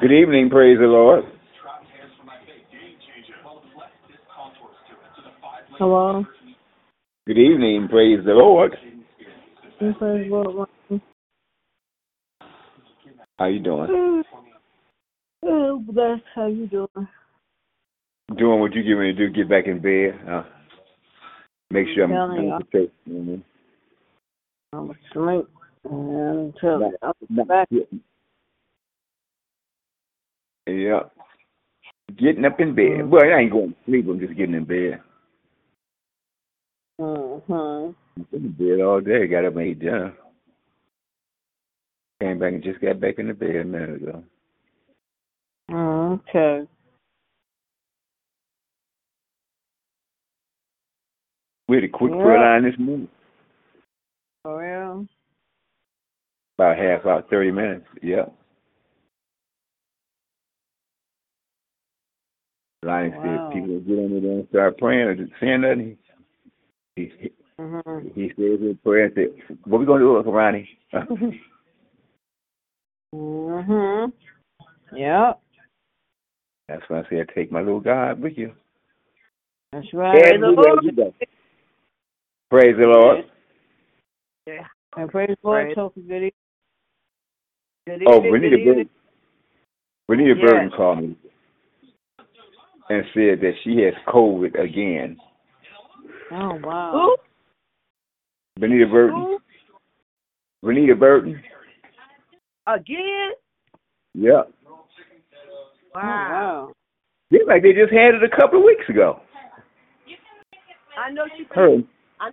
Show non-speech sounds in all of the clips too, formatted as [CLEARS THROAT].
Good evening, praise the Lord. Hello. Good evening, praise the Lord. Praise the Lord. How you doing? Oh, bless. How you doing? Doing what you get ready to do, get back in bed. Uh, make sure I'm Telling doing you. the tape. Mhm. I'm asleep. And tell you, I'm back. Yeah. Getting up in bed. Mm-hmm. Well, I ain't going to sleep. I'm just getting in bed. Mm-hmm. Been in bed all day. Got up and ate dinner. Came back and just got back in the bed a minute ago. Okay. We had a quick yeah. prayer line this morning. Oh, yeah. About half about 30 minutes. Yeah. Lonnie Wow. said people would get on there and start praying or just saying nothing. He, he, Mhm. he says in prayer and said, What we gonna do, Uncle Ronnie? [LAUGHS] mhm. Yep. That's why I said take my little God with you. That's right. Everywhere you. Praise the Lord. Yeah. And praise the Lord, Praise- Toka. Good evening. Good Oh, evening, Renita good evening. Burton. Renita Yes. Burton called me and said that she has COVID again. Oh wow. Who? Renita Burton. Who? Renita Burton. Again? Yeah. Oh, Wow. wow. Seems like they just had it a couple of weeks ago. I know she Her. been,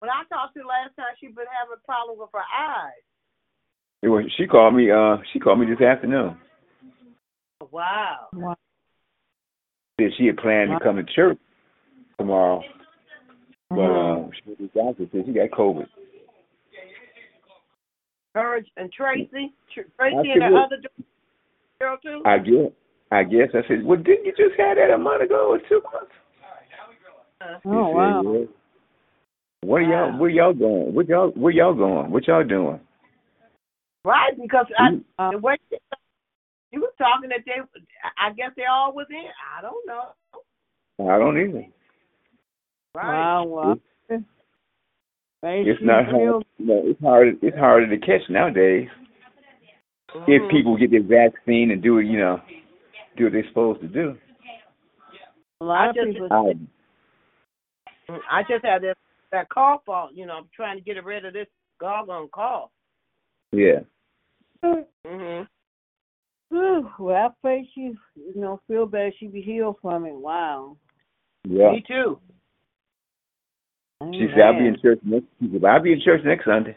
when I talked to her last time, she been having a problem with her eyes. It was, she called me. Uh, she called me this afternoon. Wow. Wow. Said she had planned to come to church tomorrow, but Mhm. uh, she, doctor said she got COVID. Her and Tracy, Tr- Tracy and figured- the other girl too. I guess. I guess I said, well, didn't you just have that a month ago or two months? Uh, Oh said, wow. "Yeah." What are y'all? Where y'all going? What y'all? Where y'all going? What y'all doing? right, because I. Uh, the way she, she was talking that they, I I guess they all was in. I don't know. I don't either. Right. Wow. Wow. Praise It's you, not hard. No, it's hard. It's harder to catch nowadays if Mhm. people get their vaccine and do it. You know, do what they're supposed to do. A lot I of just- people. I, Mm, I just had that that cough on. You know, I'm trying to get rid of this doggone cough. yeah. Mhm. Whew, well, I pray she, you know, feel better. She be healed from it. Wow. Yeah. Me too. She said, "I'll be in church next." She said, "I'll be in church next Sunday."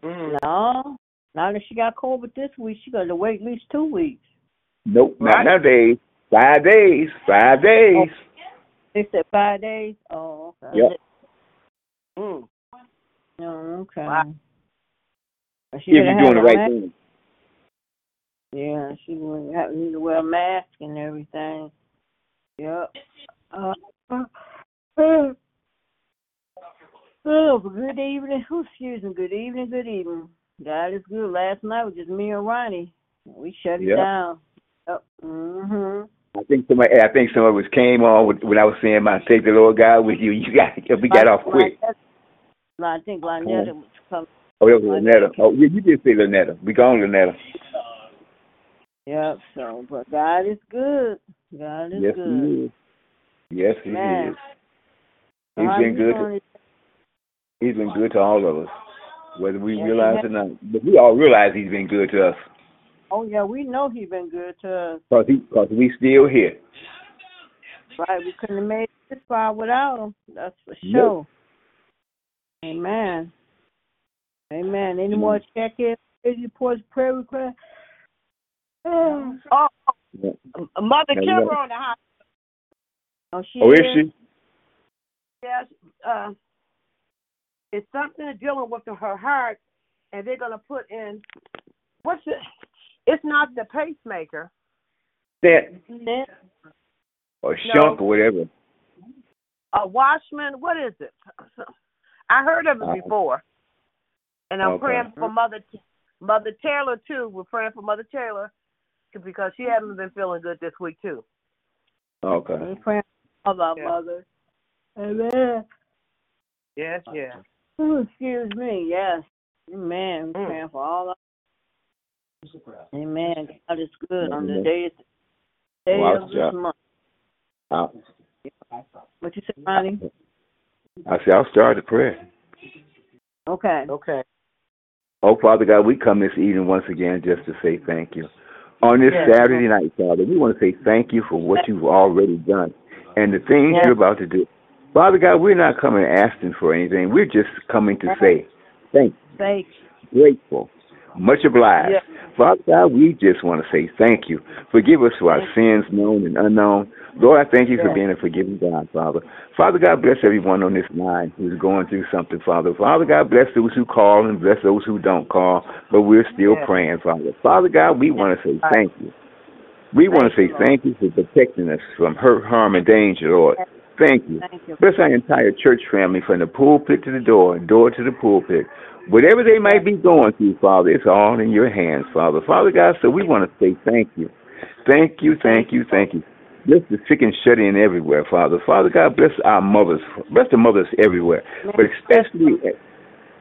Mhm. No, now that she got COVID this week, she got to wait at least two weeks. Nope, not Right. nowadays. Five days. Five days. They said five days. Oh, okay. Yep. Mm. Oh, okay. Wow. If you're doing the right thing. Yeah, she was having need to wear a mask and everything. Yep. Uh, [LAUGHS] oh, good evening. Oh, [LAUGHS] excuse me. Good evening. Good evening. God is good. Last night was just me and Ronnie. We shut it Yep. down. Yep. Mhm. I think somebody. I think some of us came on with, when I was saying my take the Lord God with you. [LAUGHS] You got. We got off quick. No, I think Lynetta was coming. Oh, that was. Oh, yeah, you did say Lynetta. We gone, Lynetta. Yep. So, but God is good. God is Yes, good. he is. Yes, he Man. is. He's been good. To, he's been good to all of us, whether we Yes, realize it or not. But we all realize he's been good to us Oh yeah, we know he's been good to us. because he, cause we still here. Right, we couldn't have made it this far without him. That's for sure. Amen. Amen. Any more check in? Praise reports, prayer requests? Oh, Oh, Yeah. Mother Kimber on the house. oh, she Oh, is she? Yes, uh, it's something dealing with her heart, and they're gonna put in what's it? It's not the pacemaker. That Net. or shunk or whatever. A Washman. What is it? I heard of it Uh, before, and I'm okay. praying for Mother Mother Taylor too. We're praying for Mother Taylor because she hasn't been feeling good this week too. Okay. We praying for our Yeah. mother. Amen. Yes, yes. Oh, excuse me. Yes. Amen. We're Mm. praying for all of Amen. God is good on the Amen. days day Wow, of this yeah. month. I, What you say, Ronnie? I said I'll start the prayer. Okay. Okay. Oh, Father God, we come this evening once again just to say thank you. On this Yes. Saturday night, Father, we want to say thank you for what you've already done and the things Yes. you're about to do. Father God, we're not coming asking for anything. We're just coming to say thank you. Thank you, grateful, much obliged. Yes. Father God, we just want to say thank you. Forgive us for our sins, known and unknown. Lord, I thank you for being a forgiving God, Father. Father God, bless everyone on this line who's going through something, Father. Father God, bless those who call and bless those who don't call, but we're still Yes. praying, Father. Father God, we want to say thank you. We want to say thank you for protecting us from hurt, harm, and danger, Lord. Thank you. Thank you. Bless our entire church family from the pulpit to the door, door to the pulpit. Whatever they might be going through, Father, it's all in your hands, Father. Father God, so we want to say thank you. Thank you, thank you, thank you. Bless the sick and shut in everywhere, Father. Father God, bless our mothers. Bless the mothers everywhere, but especially uh,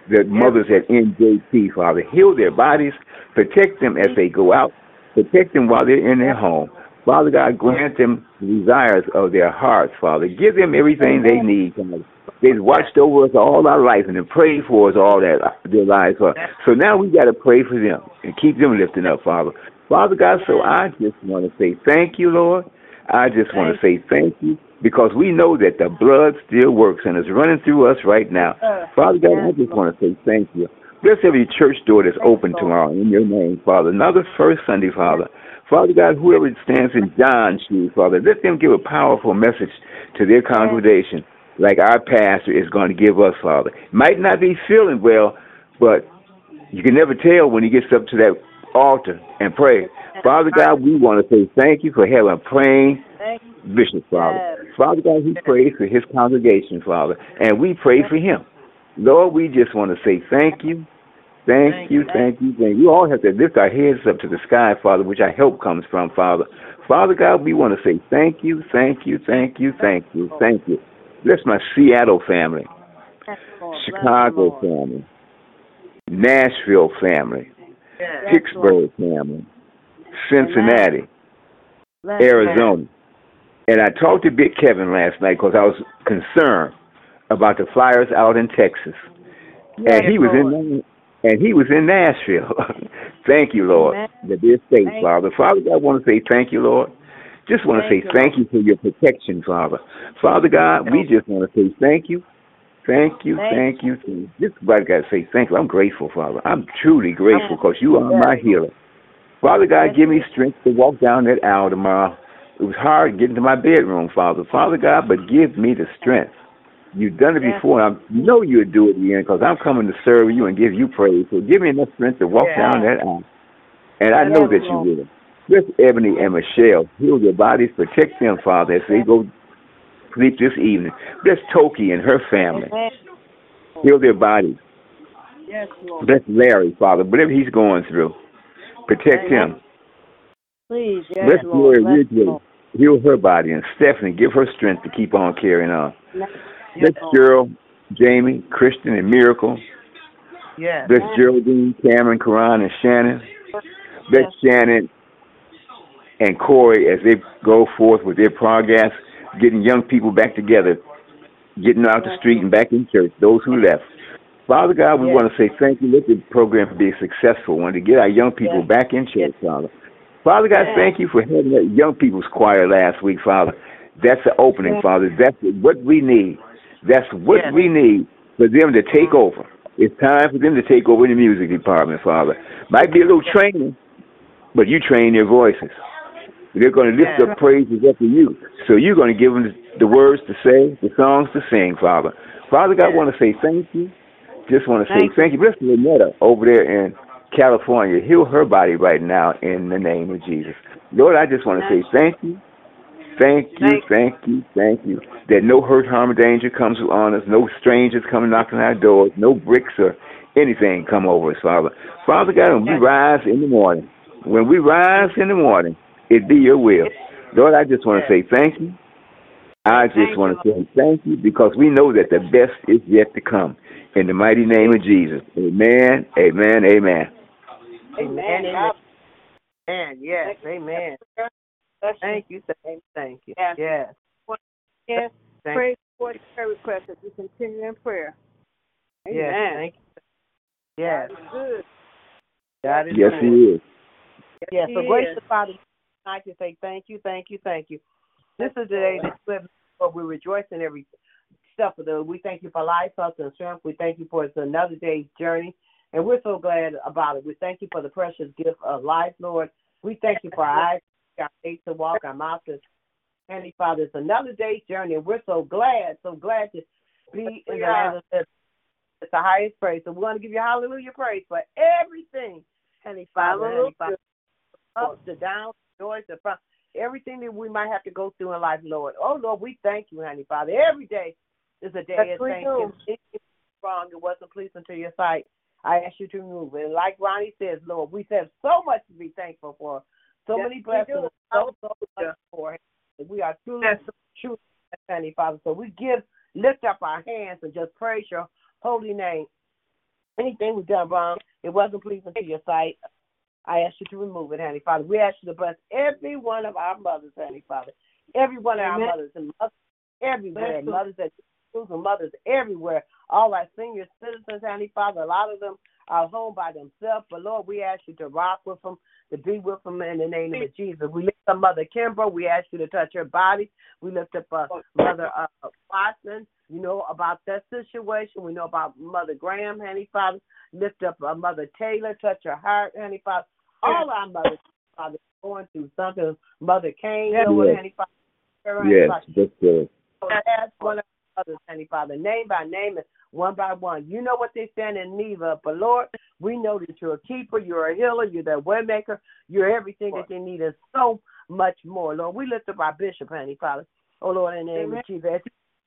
the mothers at NJP, Father. Heal their bodies, protect them as they go out, protect them while they're in their home. Father God, grant them the desires of their hearts, Father. Give them everything they need, Father. They've watched over us all our life and they prayed for us all that their lives, Father. So now we got to pray for them and keep them lifting up, Father. Father God, so I just want to say thank you, Lord. I just want to say thank you because we know that the blood still works and is running through us right now. Father God, I just want to say thank you. Bless every church door that's open tomorrow in your name, Father. Another first Sunday, Father. Father God, whoever stands in John's shoes, Father, let them give a powerful message to their congregation like our pastor is going to give us, Father. Might not be feeling well, but you can never tell when he gets up to that altar and pray. Father God, we want to say thank you for having a praying Thank bishop, Father. Father God, he prays for his congregation, Father, and we pray for him. Lord, we just want to say thank you, thank you, thank you, thank you. We all have to lift our heads up to the sky, Father, which our help comes from, Father. Father God, we want to say thank you, thank you, thank you, thank you, thank you. Bless my Seattle family, Thank you, Lord. Bless you, Chicago family, Nashville family, Yes. Pittsburgh family, Cincinnati. Arizona. And I talked to Big Kevin last night because I was concerned about the flyers out in Texas. and he was in and he was in Nashville. [LAUGHS] thank you, Lord, Amen. they're safe, Thank Father. Father, I want to say thank you, Lord. Just want to Thank say you, thank you for your protection, Father. Father God, we just want to say thank you. Thank you, Thank thank you. thank you. Just everybody got to say thank you. I'm grateful, Father. I'm truly grateful because you are my healer. Father God, give me strength to walk down that aisle tomorrow. It was hard getting to my bedroom, Father. Father God, but give me the strength. You've done it before. and I know you'll do it again because I'm coming to serve you and give you praise. So give me enough strength to walk down that aisle. And I know that you will. Bless Ebony and Michelle. Heal their bodies. Protect them, Father, as they go sleep this evening. Bless Toki and her family. Amen. Heal their bodies. Yes, Lord. Bless Larry, Father. Whatever he's going through, protect him. Please, yes, Bless Lord. Ridgway. Lord. Heal her body. And Stephanie, give her strength to keep on carrying on. Yes, Bless Lord. Gerald, Jamie, Christian, and Miracle. Yes. Bless Geraldine, Cameron, Karan, and Shannon. Bless Shannon and Corey as they go forth with their progress, getting young people back together, getting out the street and back in church, those who left. Father God, we Yes. want to say thank you. Let the program be a successful one to get our young people Yes. back in church, Father. Father God, Yes. thank you for having that young people's choir last week, Father. That's the opening. Father. That's what we need. That's what we need for them to take mm-hmm. over. It's time for them to take over the music department, Father. Might be a little training, but you train their voices. They're going to lift up praises up to you. So you're going to give them the words to say, the songs to sing, Father. Father God, I want to say thank you. Just want to say Thank thank you. Bless Lynetta over there in California. Heal her body right now in the name of Jesus. Lord, I just want to say thank you. Thank you, Thank- thank you, thank you. That no hurt, harm, or danger comes on us. No strangers come knocking on our doors. No bricks or anything come over us, Father. Father God, when we rise in the morning, when we rise in the morning, it be your will. Lord, I just want to say thank you. I just want to say thank you because we know that the best is yet to come. In the mighty name of Jesus. Amen, amen, amen. Amen. Amen. Amen. Yes. Amen. Thank you. Thank you. Thank you. Yes. Yes. Yes. Pray for the prayer request as we continue in prayer. Amen. Yes. Thank you. Yes. God is good. God is Yes, good. He is. Yes, He so is. gracious Father, I can say thank you, thank you, thank you. This is the day that you have but we rejoice in every step of the. We thank you for life, health, and strength. We thank you for it's another day's journey, and we're so glad about it. We thank you for the precious gift of life, Lord. We thank you for our eyes, our faith to walk, our mouth to Heavenly Father, it's another day's journey, and we're so glad, so glad to be in the land of it's the highest praise. So we want to give you hallelujah praise for everything, Heavenly Father. Heavenly Father. Ups, the downs, the joys, the front, everything that we might have to go through in life, Lord. Oh, Lord, we thank you, honey, Father. Every day is a day Yes, of thanksgiving. wrong that wasn't pleasing to your sight, I ask you to remove it. And like Ronnie says, Lord, we have so much to be thankful for. So Yes, many blessings, so, so much for. We are truly, Yes. truly, honey, Father. So we give, lift up our hands and just praise your holy name. Anything we've done wrong, it wasn't pleasing to your sight. I ask you to remove it, Heavenly Father. We ask you to bless every one of our mothers, Heavenly Father. Every one of our mothers and mothers everywhere, Bless mothers at schools and mothers everywhere. All our senior citizens, Heavenly Father, a lot of them are home by themselves. But Lord, we ask you to rock with them, to be with them in the name of Jesus. We lift up Mother Kimber. We ask you to touch her body. We lift up uh, Mother uh, Watson. You know about that situation. We know about Mother Graham, Honey Father. Lift up uh, Mother Taylor. Touch her heart, Honey Father. All our mothers, Father, going through something. Mother Kane, know what, Honey Father. Her, Yes, that's good. So ask one of the others, Honey Father, name by name and one by one. You know what they stand in need of. But Lord, we know that you're a keeper, you're a healer, you're their way maker, you're everything that they need and so much more. Lord, we lift up our bishop, Honey Father. Oh Lord, in the name Amen. of Jesus.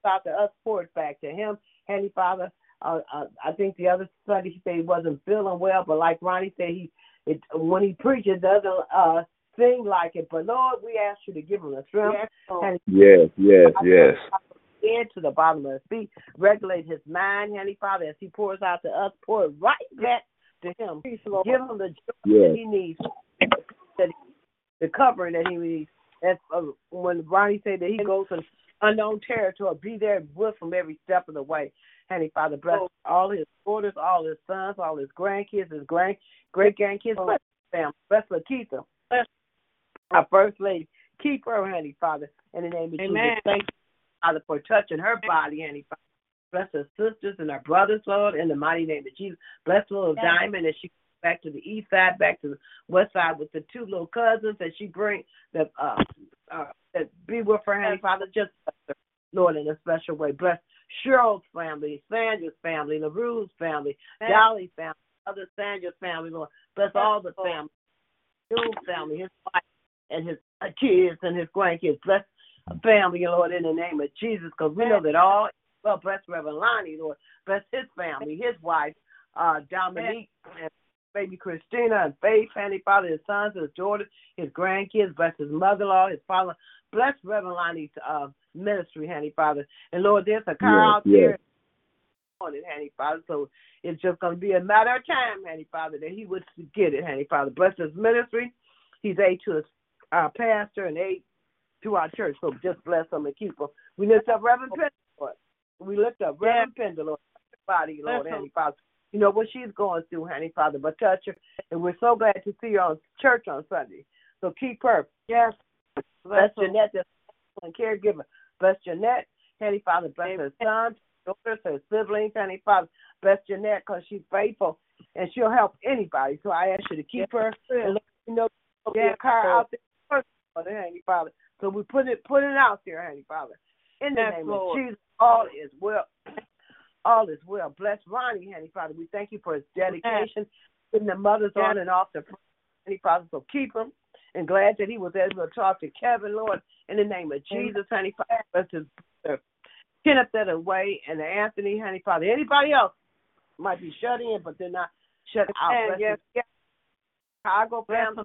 As out to us, pour it back to him, Honey Father. Uh, uh, I think the other Sunday he said he wasn't feeling well, but like Ronnie said, he it when he preaches doesn't uh sing like it. But Lord, we ask you to give him the strength Yes, and Yes, yes, yes. head to the bottom of his feet, regulate his mind, Heavenly Father, as he pours out to us, pour it right back to him. Peace, Lord. Give him the joy Yes. that he needs, that the covering that he needs. That's uh, when Ronnie said that he goes in unknown territory, be there with him every step of the way. Heavenly Father, bless all his daughters, all his sons, all his grandkids, his grand great grandkids, bless his family, bless Lakeitha, bless our first lady. Keep her, honey, Father, in the name of Amen. Jesus. Thank you, Father, for touching her body, Heavenly Father. Bless her sisters and her brothers, Lord, in the mighty name of Jesus. Bless little. Diamond as she goes back to the east side, back to the west side with the two little cousins that she bring that uh, uh that be with her, honey, Father. Just her, Lord, in a special way. Bless Cheryl's family, Sandra's family, LaRue's family, Yes. Dolly's family, other Sandra's family, Lord. Bless all the family, Jules' family, his wife, and his uh, kids and his grandkids. Bless family, Lord, in the name of Jesus, because we know that all, well, bless Reverend Lonnie, Lord. Bless his family, his wife, uh, Dominique, and baby Christina, and Faith, Heavenly Father, his sons, his daughters, his grandkids. Bless his mother-in-law, his father. Bless Reverend Lonnie's uh, ministry, honey, Father. And Lord, there's a car Yes, out there yes. on it, Heavenly Father. So it's just going to be a matter of time, honey, Father, that he would get it, honey, Father. Bless his ministry. He's aid to his uh, pastor and aid to our church. So just bless him and keep him. We lift up Reverend Pender, Lord. We lift up Reverend Pender, Lord. Body, Lord. Heavenly Father. You know what she's going through, honey, Father, but touch her. And we're so glad to see her on church on Sunday. So keep her. Yes. Bless Bless Jeanette, the caregiver. Bless Jeanette, Heavenly Father. Bless her sons, daughters, her siblings, Heavenly Father. Bless Jeanette because she's faithful and she'll help anybody. So I ask you to keep her and let you know there'll car out there first, Father, Heavenly Father. So we put it put it out there, Heavenly Father. In the Yes, name Lord. of Jesus, all is well. All is well. Bless Ronnie, Heavenly Father. We thank you for his dedication, putting the mothers Yes. on and off the Heavenly Father. So keep him and glad that he was able to talk to Kevin, Lord, in the name of Jesus, honey Father. Bless his brother Kenneth that away and Anthony, honey Father. Anybody else might be shut in, but they're not shut out. Amen. Bless Yes. his Chicago Bless family,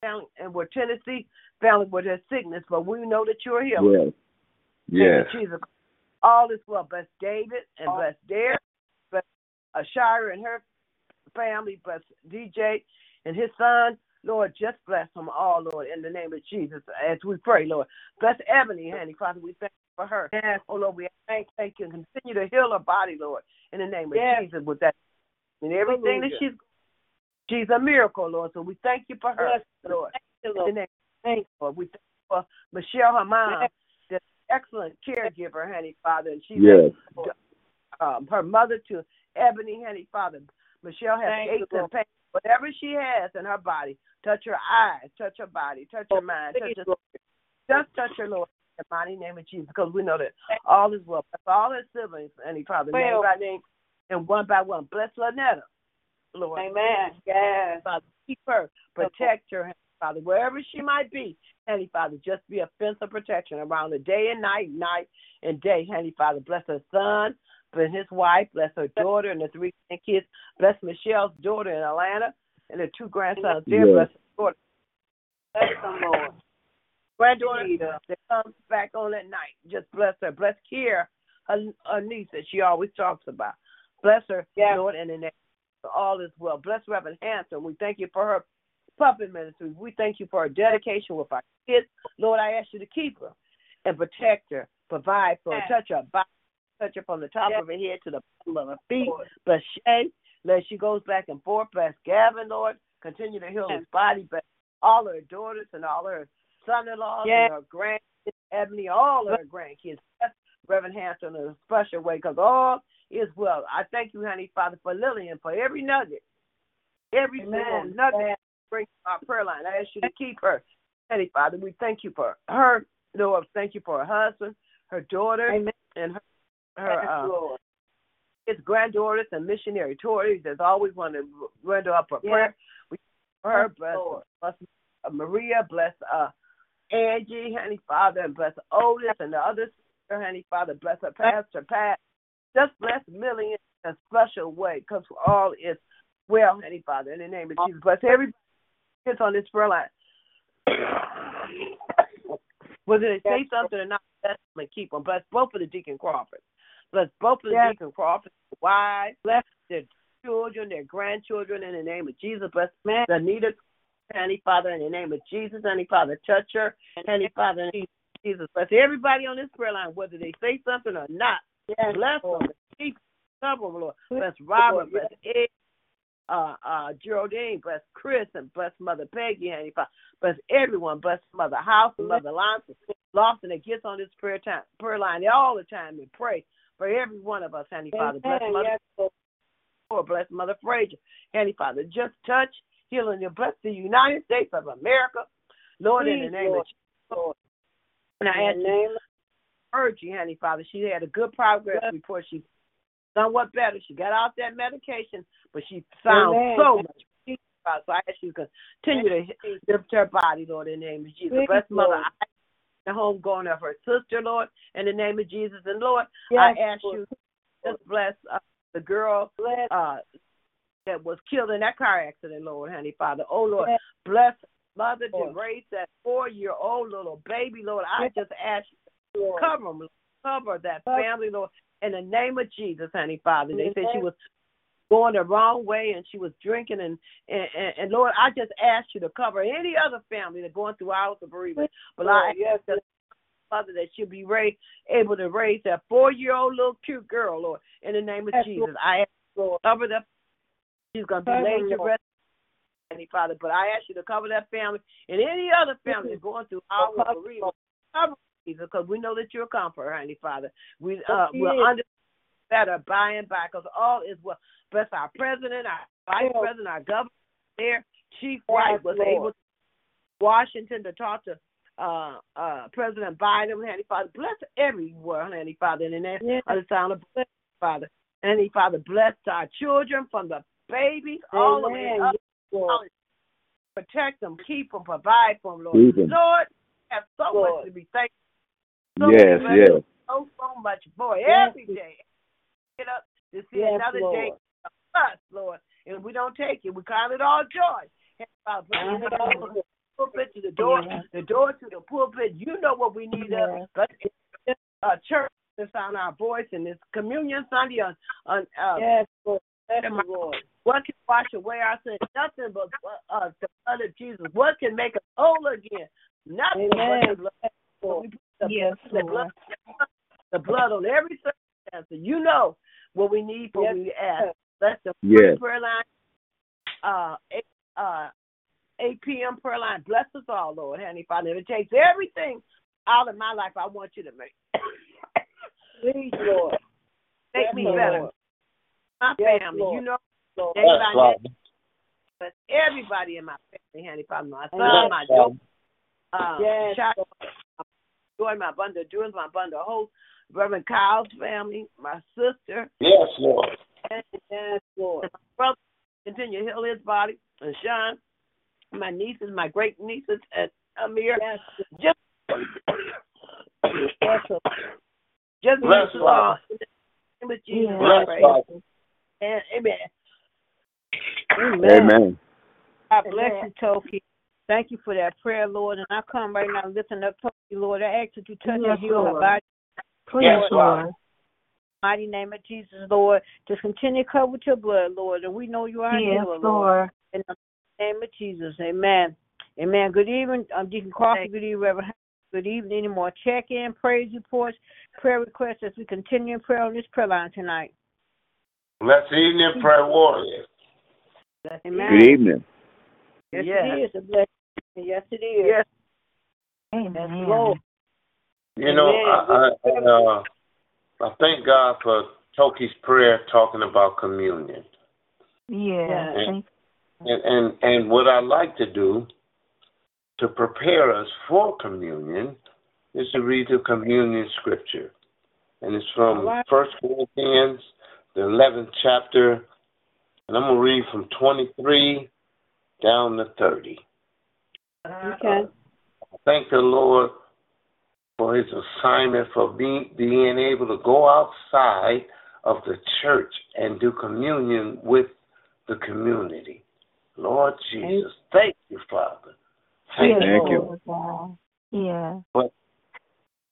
family, and we're Tennessee family with their sickness, but we know that you're here. Yes. Yes. Jesus. All is well. Bless David and All- bless Derek. Bless Ashira and her family. Bless DJ and his son. Lord, just bless them all, Lord, in the name of Jesus, as we pray, Lord. Bless Ebony, honey, Father. We thank you for her. Yes. Oh, Lord, we thank, thank you and continue to heal her body, Lord, in the name of Yes. Jesus, with that and everything that she's she's a miracle, Lord. So we thank you for her, Bless Lord. Thank you, In the Lord. name Thank you, Lord. We thank you for Michelle, her mom, Yes. the excellent caregiver, honey, Father, and she's Yes. um, her mother to Ebony, honey, Father. Michelle has Thank you, aches and pains. Whatever she has in her body, touch your eyes, touch your body, touch your mind, touch your. Just touch your Lord, in the mighty name of Jesus, because we know that all is well. Bless all his siblings, and he Father, name by name, and one by one. Bless Lynetta, Lord. Amen. Yes. Father, keep her, protect her, Father, wherever she might be. Heavenly Father, just be a fence of protection around her day and night, night and day. Heavenly Father, bless her son, bless his wife, bless her daughter and the three kids. Bless Michelle's daughter in Atlanta and the two grandsons there. Yes. Bless her. Bless them, Lord. Granddaughter that comes back on at night. Just bless her. Bless Kier, her, her niece that she always talks about. Bless her, Yes. Lord, and the name all is well. Bless Reverend Hanson. We thank you for her puppet ministry. We thank you for her dedication with our kids. Lord, I ask you to keep her and protect her, provide for her, Yes. touch her body, touch her from the top Yes. of her head to the bottom of her feet. Lord. Bless Shay, let she goes back and forth. Bless Gavin, Lord. Continue to heal his body. Bless all her daughters and all her son-in-laws Yes. and her grandkids, Ebony, all her grandkids. Bless Reverend Hampton in a special way because all is well. I thank you, honey, Father, for Lillian, for every nugget, every single nugget Yes. bring our prayer line. I ask you to keep her. Honey, Father, we thank you for her. Lord, thank you for her husband, her daughter, Amen. and her, her uh, Lord. His granddaughters and missionary Tories that's always want to render up a Yes. prayer. We her, bless, bless uh, Maria, bless uh, Angie, honey Father, and bless Otis and the other sister, honey Father, bless her pastor Pat. Just bless Millie in a special way because all is well, honey Father, in the name of Jesus. Bless everybody that's on this prayer line. [COUGHS] Whether they say something or not, bless them and keep them. Bless both of the Deacon Crawford. Bless both of the Yes. Deacon Crawford wives. Bless their children, their grandchildren in the name of Jesus. Bless Amen. Anita, Honey Father, in the name of Jesus. Honey Father, touch her. Honey Father, in the name of Jesus. Bless everybody on this prayer line, whether they say something or not. Yes, Bless them. Keep them, Lord. Bless Robert. Bless Ed. Uh, uh, Geraldine, bless Chris, and bless Mother Peggy, Honey Father. Bless everyone. Bless Mother House and Mother Lawson, Lawson that gets on this prayer time, prayer line all the time and pray for every one of us, Honey Father. Bless. Mother Yes, Lord. Bless Mother Frazier. Honey Father, just touch, healing, and bless the United States of America. Lord, in the name Lord. of Jesus. Lord. And I ask you the name of urge you, honey, Father. She had a good progress Yes. report. She somewhat better. She got off that medication, but she sounds Amen. so much better. So I ask you to continue to lift her body, Lord, in the name of Jesus. Please, Bless Mother Lord. I- the homegoing of her sister, Lord, in the name of Jesus. And Lord, Yes, I ask Lord. you just bless uh, the girl Bless. uh, that was killed in that car accident, Lord, honey, Father. Oh, Lord, Yes. bless mother to raise that four year old little baby, Lord. I Yes. just ask you Lord. Cover them, cover that family, Lord, in the name of Jesus, honey, Father. They said she was going the wrong way and she was drinking, and, and and and Lord, I just ask you to cover any other family that going through hours of bereavement. But I Lord, ask yes, the Father that she'll be raised, able to raise that four year old little cute girl, Lord, in the name of Yes, Jesus. Lord. I ask Lord. to cover that. She's going to be Cover, laid to rest. Honey, Father, but I ask you to cover that family and any other family that's going through hours of bereavement. Cover Jesus, because we know that you're a comforter, honey, Father. We uh, we'll is. understand better by and by, because all is well. Bless our president, our vice Yes. president, our governor, there. Chief Yes, White was Lord. able to Washington to talk to uh uh President Biden, honey, Father. Bless everywhere, honey, Father, in the name Yes. of the sound of bless, Father. Honey, Father, bless our children from the babies all the way up. Yes, Lord. Protect them, keep them, provide for them, Lord. Keep 'em. Lord, you have so Lord. much to be thankful so Yes, much, yes. so, so much boy, Yes. every day. Get up to see Yes, another Lord. day of us, Lord. And we don't take it. We count it all joy. And, uh, it all from the pulpit to the door, the door to the pulpit. You know what we need of. But it's a church to sound our voice in this communion Sunday on, on uh, Yes, Lord. Lord. what can wash away our sins? Nothing but uh, the blood of Jesus. What can make us whole again? Nothing Amen. but the blood. So we put the, Yes, the blood, the blood on every circumstance. You know what we need for Yes. we ask. Let the Yes. prayer line, uh, eight, uh, 8 p.m. prayer line. Bless us all, Lord, honey, Father. If it takes everything out of my life, I want you to make [COUGHS] Please, Lord. make Yes, me Lord. better. My Yes, family, Lord. you know, Lord. day by day. Bless everybody in my family, honey, Father. My son, Yes, my Lord. daughter, uh, Yes, child, Lord. joy, my bundle, endurance, my abundant hope, Reverend Kyle's family, my sister. Yes, Lord. Yes, Lord. Brother, continue to heal his body and shine. My nieces, my great nieces, and Amir. Yes. Just, Yes, just Bless Jesus, God. in the name of Jesus, Yeah. Bless pray. And amen. Amen. God bless Amen. you, Toki. Thank you for that prayer, Lord. And I come right now lifting up Toki, Lord. I ask that you touch Yes, and heal her body. Please, Yes, Lord. Mighty name of Jesus, Lord. Just continue to cover with your blood, Lord. And we know you are a Yes, healer, Lord. Lord. In the name of Jesus. Amen. Amen. Good evening, um, Deacon Crawford. Good evening, Reverend. Good evening. Any more check in, praise reports, prayer requests as we continue in prayer on this prayer line tonight. Bless evening, prayer warriors. Amen. Good evening. Yes, Yes. it is. A blessing. Yes, it is. Yes, Yes, Amen. Lord. You know, I, I, I, uh, I thank God for Toki's prayer talking about communion. Yeah. Yeah. Thank And, and and what I like to do to prepare us for communion is to read the communion scripture. And it's from All right. First Corinthians, the eleventh chapter, and I'm gonna read from twenty three down to thirty. Uh, okay. Uh, thank the Lord for his assignment for being being able to go outside of the church and do communion with the community. Lord Jesus, thank you, Father. Thank Yes, Thank you. Lord Yeah.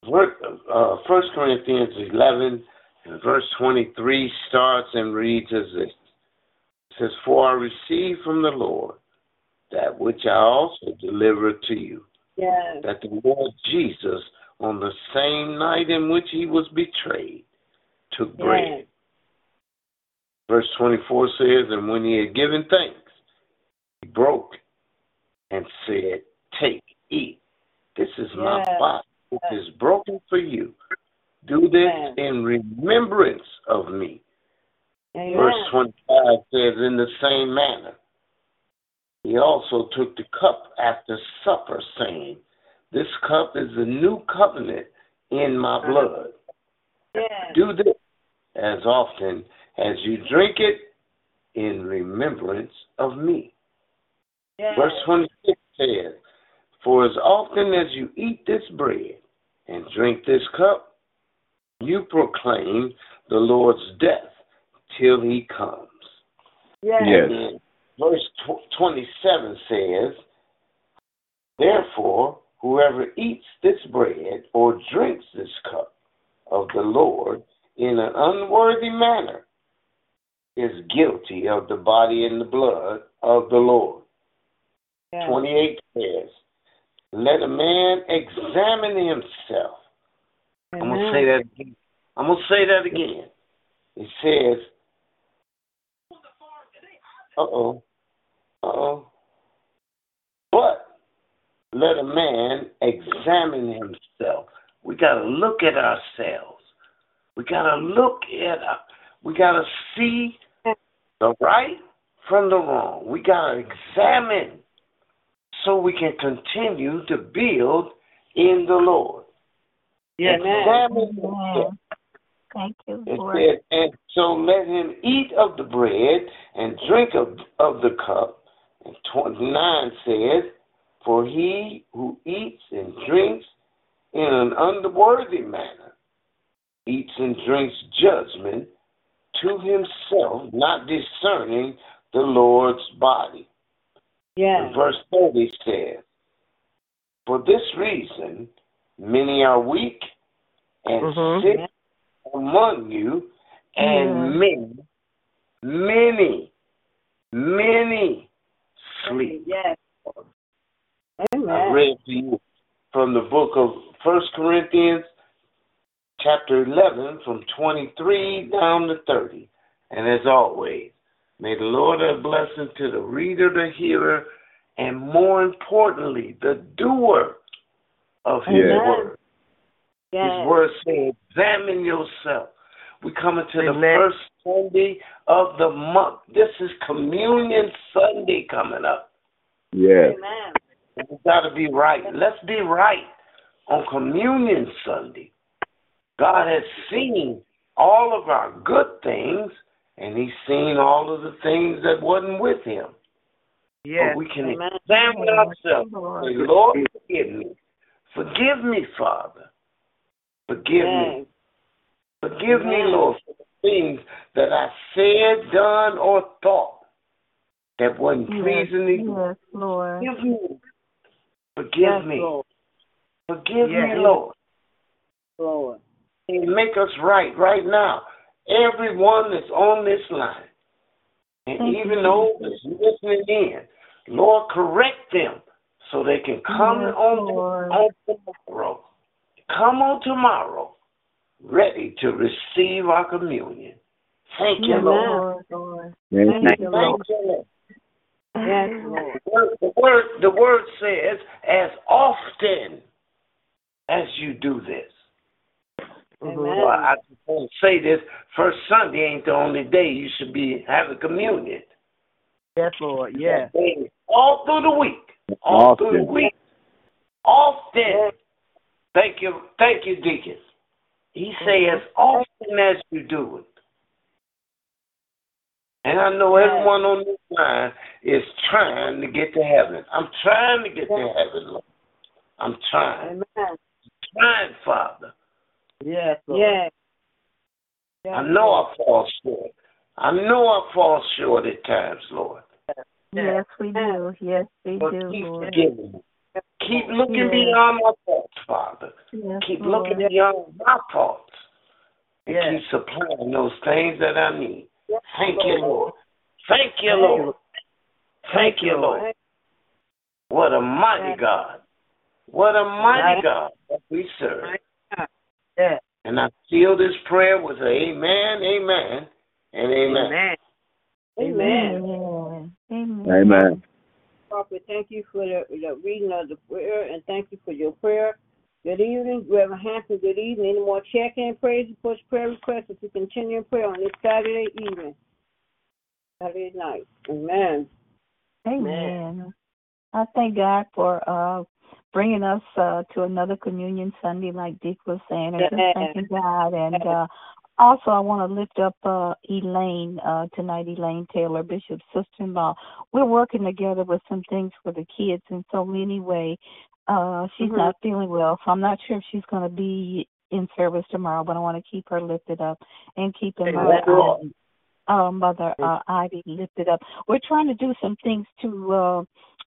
Word- uh, First Corinthians 11 and verse 23 starts and reads as this. It says, For I received from the Lord that which I also delivered to you, Yes. that the Lord Jesus, on the same night in which he was betrayed, took bread. Yes. Verse 24 says, And when he had given thanks, he broke and said, Take, eat. This is my body, which is broken for you. Do this Yes. in remembrance of me. Verse 25 says, In the same manner, he also took the cup after supper, saying, This cup is the new covenant in my blood. Yes. Do this as often as you drink it in remembrance of me. Yes. Verse 26 says, For as often as you eat this bread and drink this cup, you proclaim the Lord's death till he comes. Yes. Yes. Verse 27 says, Therefore, whoever eats this bread or drinks this cup of the Lord in an unworthy manner is guilty of the body and the blood of the Lord. Yes. 28 says, Let a man examine himself. I'm going to say that again. I'm going to say that again. It says, uh oh, uh oh. Let a man examine himself. We got to look at ourselves. We got to look at, our, we got to see the right from the wrong. We got to examine so we can continue to build in the Lord. Yes. Examine Amen. Thank you, It Lord. said, and so let him eat of the bread and drink of, of the cup. And 29 says, For he who eats and drinks in an unworthy manner eats and drinks judgment to himself, not discerning the Lord's body. Yes. And verse 30 says, For this reason, many are weak and Mhm. sick among you, and many, many, many sleep. Yes. I read to you from the book of First Corinthians, chapter 11, from 23 down to 30. And as always, may the Lord add a blessing to the reader, the hearer, and more importantly, the doer of His Yes. word. Yes. His word says, examine yourself. We coming to the Amen. first Sunday of the month. This is Communion Sunday coming up. Yes. Amen. We got to be right. Let's be right on Communion Sunday. God has seen all of our good things, and He's seen all of the things that wasn't with Him. Yes. But we can Amen. examine ourselves. Lord. Say, Lord, forgive me. Forgive me, Father. Forgive me. Amen. Forgive me, Lord, for the things that I said, done, or thought that wasn't Yes, pleasing to you. yes, Lord. Forgive me. Forgive Yes, me. Lord. Forgive Yes. me, Lord. Lord. And make us right right now. Everyone that's on this line. And Thank even those that's listening in, Lord, correct them so they can come Yes, on, Lord. on tomorrow. Come on tomorrow, ready to receive our communion. Thank you, Lord. Lord, Lord. Thank Thank you. you, Thank you, Lord. Yes, Lord. The word, the word, the word says, as often as you do this. Amen. So I, I just want to say this: first Sunday ain't the only day you should be having communion. Yes, Lord. Yes. All through the week, all through the Often. week, often. Yes. Thank you, thank you, Deacon. He says, as often as you do it. And I know everyone on this line is trying to get to heaven. I'm trying to get to heaven, Lord. I'm trying, Amen. trying, Father. Yes, Lord. Yes. Yes, I know Lord. I fall short. I know I fall short at times, Lord. Yes, we do. Yes, we But do, keep Lord. forgiving me. Keep looking Yes. beyond my faults, Father. Yes, Keep Lord. looking beyond my faults. And Yes. keep supplying those things that I need. Yes, Thank you, Lord. Thank you, Lord. Thank you, Lord. What a mighty God. What a mighty God that we serve. And I seal this prayer with a amen, amen, and amen. Amen. Amen. Amen. Amen. Amen. Prophet, thank you for the, the reading of the prayer and thank you for your prayer. Good evening, Reverend Hampton. Good evening. Any more check-in praise reports, prayer requests we continue in prayer on this Saturday evening, Saturday night. Amen. Amen. I thank God for uh bringing us uh to another communion Sunday, like Dick was saying, and just Yeah. thanking God. And uh also, I want to lift up uh Elaine uh tonight, Elaine Taylor, Bishop's sister-in-law. We're working together with some things for the kids in so many ways. Uh, she's Mhm. not feeling well, so I'm not sure if she's going to be in service tomorrow, but I want to keep her lifted up and keeping Amen. Mother Lord. Ivy, uh, Mother uh, Ivy lifted up. We're trying to do some things to uh,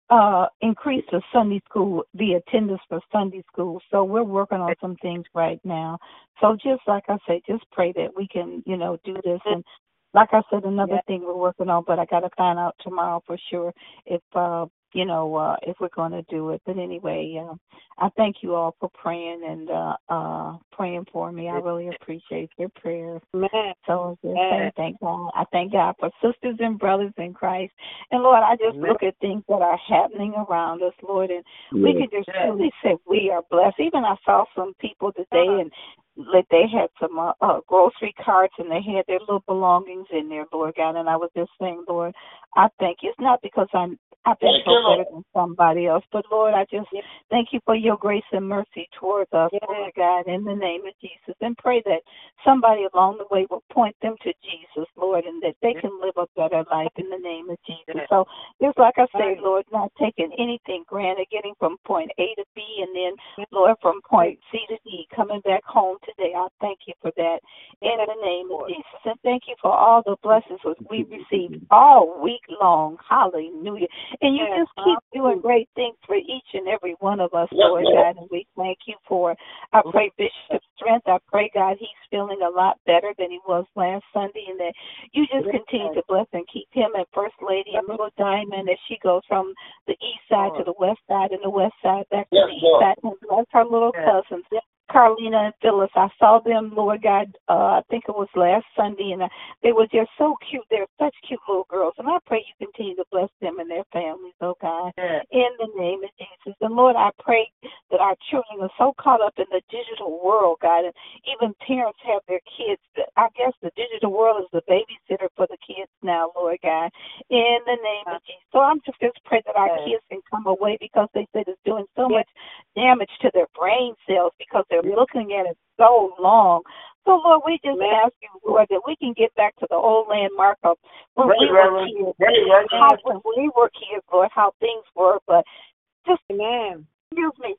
uh, increase the Sunday school, the attendance for Sunday school. So we're working on some things right now. So just like I say, just pray that we can, you know, do this. And like I said, another Yeah. thing we're working on, but I got to find out tomorrow for sure if uh you know, uh, if we're going to do it. But anyway, um, I thank you all for praying and uh, uh, praying for me. I really appreciate your prayers. Amen. So just Yes. say thank God. I thank God for sisters and brothers in Christ. And Lord, I just Amen. look at things that are happening around us, Lord, and we can just Yes. truly say we are blessed. Even I saw some people today and like they had some uh, uh grocery carts and they had their little belongings in there, Lord God, and I was just saying, Lord, I thank you. It's not because I'm I've been so better than somebody else, but Lord, I just Yes. thank you for your grace and mercy towards us, Yes. Lord God, in the name of Jesus. And pray that somebody along the way will point them to Jesus, Lord, and that they Yes. can live a better life in the name of Jesus. So just like I say, Lord, not taking anything granted, getting from point A to B and then Lord, from point C to D, coming back home today. I thank you for that in the name of Jesus. And thank you for all the blessings we received all week long. Hallelujah. And you just keep doing great things for each and every one of us, Lord. God, and we thank you for it. I pray Bishop's strength. I pray, God, he's feeling a lot better than he was last Sunday, and that you just continue to bless and keep him and First Lady and Little Diamond as she goes from the east side to the west side and the west side back to the east side, and bless her little cousins. Carlina and Phyllis, I saw them, Lord God, uh, I think it was last Sunday, and uh, they were just so cute. They're such cute little girls, and I pray you continue to bless them and their families, oh God in the name of Jesus. And Lord, I pray that our children are so caught up in the digital world, God, and even parents have their kids. I guess the digital world is the babysitter for the kids now, Lord God, in the name of Jesus. So I'm just just pray that our kids can come away because they said it's doing so much damage to their brain cells because they're looking at it so long. So, Lord, we just Amen. ask you, Lord, that we can get back to the old landmark of when Right, we were kids, Right, right, how, when we were kids, Lord, how things were. But just Amen. excuse me.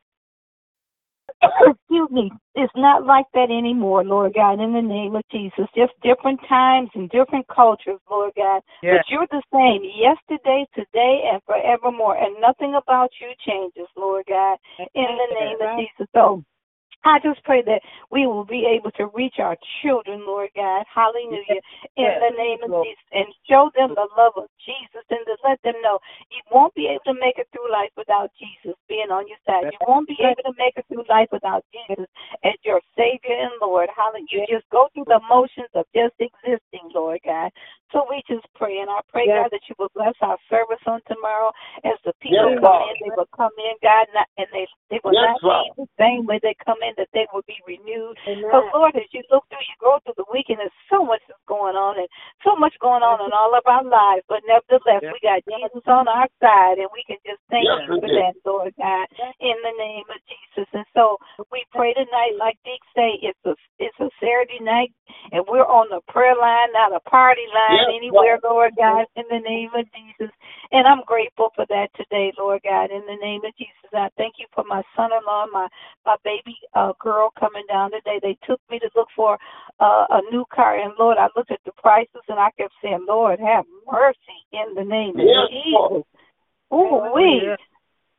Excuse me. It's not like that anymore, Lord God, in the name of Jesus. Just different times and different cultures, Lord God. Yes. But you're the same yesterday, today, and forevermore. And nothing about you changes, Lord God, in the name of Jesus. So [LAUGHS] I just pray that we will be able to reach our children, Lord God. Hallelujah. In Yes. the name of Lord. Jesus. And show them the love of Jesus and to let them know you won't be able to make it through life without Jesus being on your side. You won't be able to make it through life without Jesus as your Savior and Lord. Hallelujah. You just go through the motions of just existing, Lord God. So we just pray, and I pray, Yes. God, that you will bless our service on tomorrow as the people Yes, come Lord. in. They will come in, God, not, and they they will Yes, not leave the same way they come in. That they will be renewed. Amen. Because Lord, as you look through, you go through the weekend. There's so much that's going on, and so much going on in all of our lives. But nevertheless, Yes. we got Jesus on our side, and we can just thank Yes, you for do. that, Lord God, in the name of Jesus. And so we pray tonight, like Dick say, it's a it's a Saturday night, and we're on the prayer line, not a party line Yes, anywhere, Lord. Lord God, in the name of Jesus. And I'm grateful for that today, Lord God, in the name of Jesus. I thank you for my son-in-law, my my baby uh, girl coming down today. They took me to look for uh, a new car, and Lord, I looked at the prices, and I kept saying, Lord, have mercy in the name of Yes, Jesus. Ooh, we. Yes.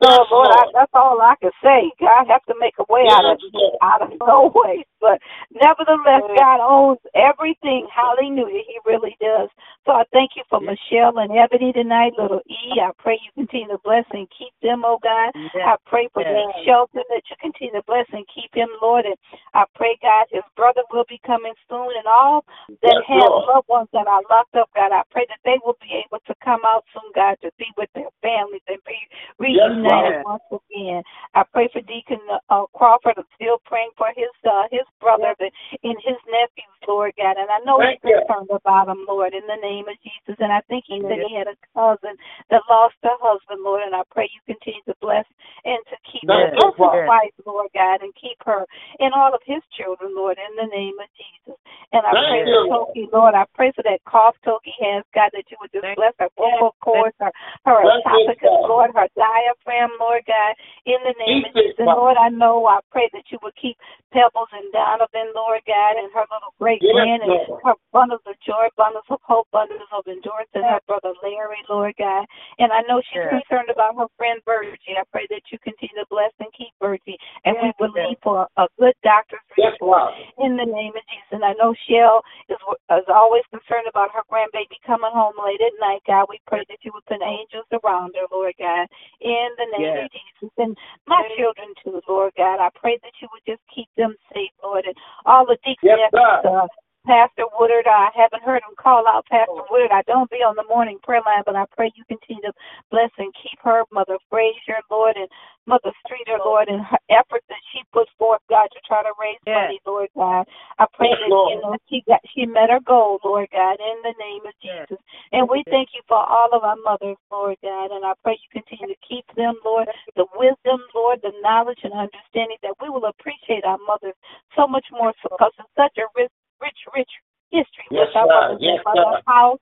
So, Lord, I, that's all I can say. God have to make a way out of Lord. out of no way. But nevertheless, God owns everything. Hallelujah. He really does. So I thank you for Michelle and Ebony tonight, little E. I pray you continue to bless and keep them, oh God. I pray for. Nick Shelton that you continue to bless and keep him, Lord. And I pray, God, his brother will be coming soon and all that have loved ones that are locked up, God. I pray that they will be able to come out soon, God, to be with their families and be reunited once again. I pray for Deacon uh, Crawford. I'm still praying for his uh, his brother and and his nephews, Lord God. And I know Thank he's you. concerned about them, Lord, in the name of Jesus. And I think he said he had a cousin that lost her husband, Lord. And I pray you continue to bless and to keep Thank her, his wife, Lord God, and keep her and all of his children, Lord, in the name of Jesus. And I Thank pray you, for Lord. Toki, Lord. I pray for that cough Toki has, God, that you would just bless her vocal cords, her, her Thank you, esophagus, Father. Lord, her diaphragm, Lord God, in the name of Jesus. And Lord, I know I pray that you would keep Pebbles and Donovan, Lord God, and her little great Yes, grand and Lord. her bundles of joy, bundles of hope, bundles of endurance, and her brother Larry, Lord God. And I know she's Yes. concerned about her friend Virgie. I pray that you continue to bless and keep Virgie. And we Yes. believe for a good doctor's Yes, report Father. in the name of Jesus. And I know Shell is, is always concerned about her grandbaby coming home late at night. God, we pray that you would put angels around her, Lord God, in the name Yes. of Jesus. And my children too, Lord God. I pray that you would just keep them safe, Lord, and all the deacons, Yes, sir. uh, Pastor Woodard. I haven't heard him call out Pastor Woodard. I don't be on the morning prayer line, but I pray you continue to bless and keep her, Mother Frazier, Lord, and Mother Streeter, Lord, and her efforts that she puts forth, God, to try to raise Yes. money, Lord God. I pray Yes, that Lord. you know she got she met her goal, Lord God, in the name of Yes. Jesus. And we thank you for all of our mothers, Lord God, and I pray you continue to keep them, Lord, the wisdom, Lord, the knowledge and understanding that we will appreciate our mothers so much more because it's such a rich, rich, rich history Yes, with sir. Yes, sir. House.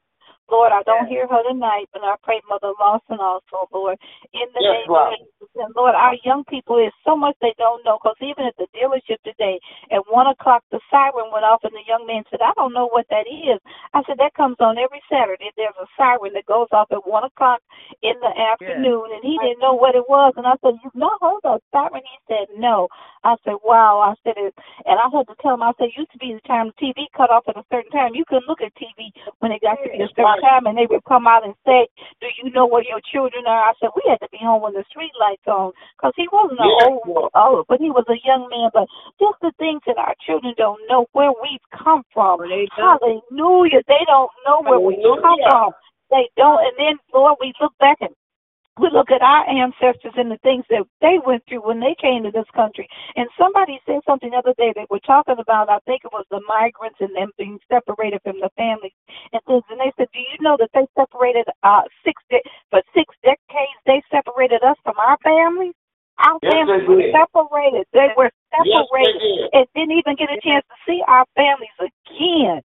Lord, I don't Yes. hear her tonight, but I pray Mother Lawson also, Lord, in the Yes, name Lord. of Jesus. And Lord, our young people, there's so much they don't know because even at the dealership today, at 1 o'clock, the siren went off and the young man said, I don't know what that is. I said, that comes on every Saturday. There's a siren that goes off at 1 o'clock in the afternoon, and he didn't know what it was. And I said, You've not heard that siren? He said, No. I said, Wow. I said, it, and I had to tell him, I said, it used to be the time the TV cut off at a certain time. You couldn't look at TV when it got to be a certain Right. Time, and they would come out and say, Do you know where your children are? I said, We had to be home when the street lights on because he wasn't an old, oh, but he was a young man. But just the things that our children don't know where we've come from. They. Hallelujah. They don't know where we come from. They don't. And then, Lord, we look back and we look at our ancestors and the things that they went through when they came to this country. And somebody said something the other day. They were talking about, I think it was the migrants and them being separated from the families and things. And they said, Do you know that they separated uh six de- for six decades? They separated us from our families. Our Yes, families were separated. They were Yes, they separated did. and didn't even get a chance to see our families again.